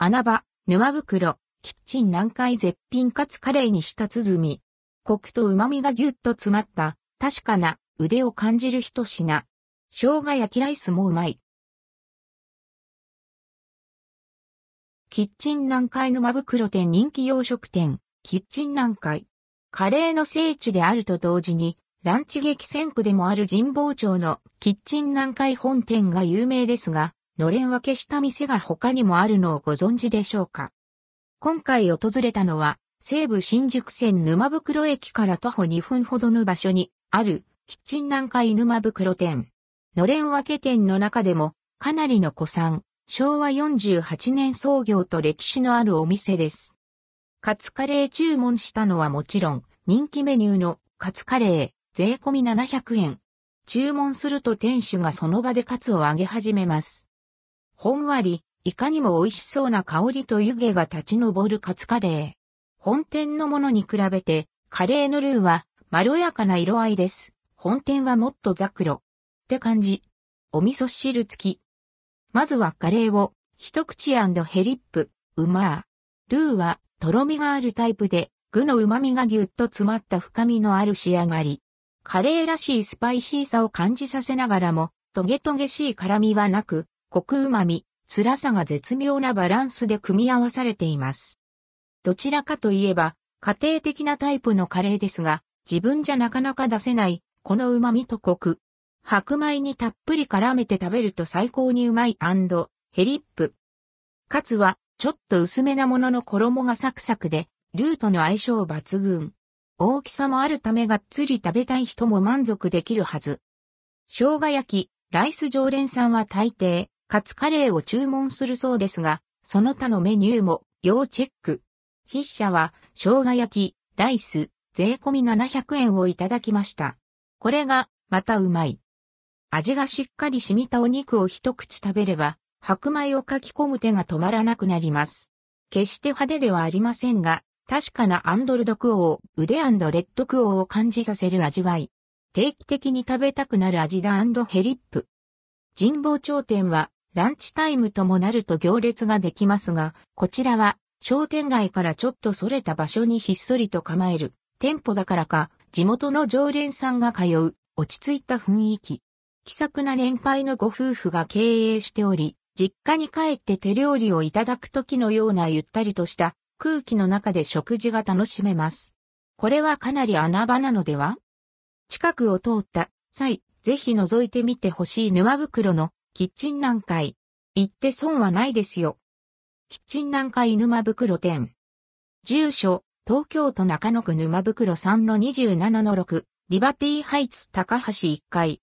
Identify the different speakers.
Speaker 1: 穴場、沼袋、キッチン南海絶品かつカレーにした鼓。コクと旨味がぎゅっと詰まった、確かな腕を感じる一品。生姜焼きライスもうまい。キッチン南海沼袋店人気洋食店、キッチン南海。カレーの聖地であると同時に、ランチ激戦区でもある神保町のキッチン南海本店が有名ですが、のれん分けした店が他にもあるのをご存知でしょうか？今回訪れたのは、西武新宿線沼袋駅から徒歩2分ほどの場所にあるキッチン南海沼袋店。のれん分け店の中でもかなりの古参、昭和48年創業と歴史のあるお店です。カツカレー注文したのはもちろん人気メニューのカツカレー、税込み700円。注文すると店主がその場でカツを揚げ始めます。ほんわり、いかにも美味しそうな香りと湯気が立ち上るカツカレー。本店のものに比べて、カレーのルーはまろやかな色合いです。本店はもっとザクロ。って感じ。お味噌汁付き。まずはカレーを、一口ヘリップ、うまー。ルーは、とろみがあるタイプで、具の旨味がぎゅっと詰まった深みのある仕上がり。カレーらしいスパイシーさを感じさせながらも、トゲトゲしい辛みはなく、コク旨味、辛さが絶妙なバランスで組み合わされています。どちらかといえば、家庭的なタイプのカレーですが、自分じゃなかなか出せない、この旨味とコク。白米にたっぷり絡めて食べると最高にうまいヘリップ。かつは、ちょっと薄めなものの衣がサクサクで、ルーとの相性抜群。大きさもあるためがっつり食べたい人も満足できるはず。生姜焼き、ライス常連さんは大抵、カツカレーを注文するそうですが、その他のメニューも要チェック。筆者は、生姜焼き、ライス、税込み700円をいただきました。これが、またうまい。味がしっかり染みたお肉を一口食べれば、白米をかき込む手が止まらなくなります。決して派手ではありませんが、確かなアンドルドクオー、腕レッドクオーを感じさせる味わい。定期的に食べたくなる味だヘリップ。神保町店はランチタイムともなると行列ができますが、こちらは商店街からちょっと逸れた場所にひっそりと構える店舗だからか、地元の常連さんが通う落ち着いた雰囲気。気さくな年配のご夫婦が経営しており、実家に帰って手料理をいただく時のようなゆったりとした空気の中で食事が楽しめます。これはかなり穴場なのでは？近くを通った際、ぜひ覗いてみてほしい沼袋のキッチン南海。行って損はないですよ。キッチン南海沼袋店。住所、東京都中野区沼袋3-27-6、リバティハイツ高橋1階。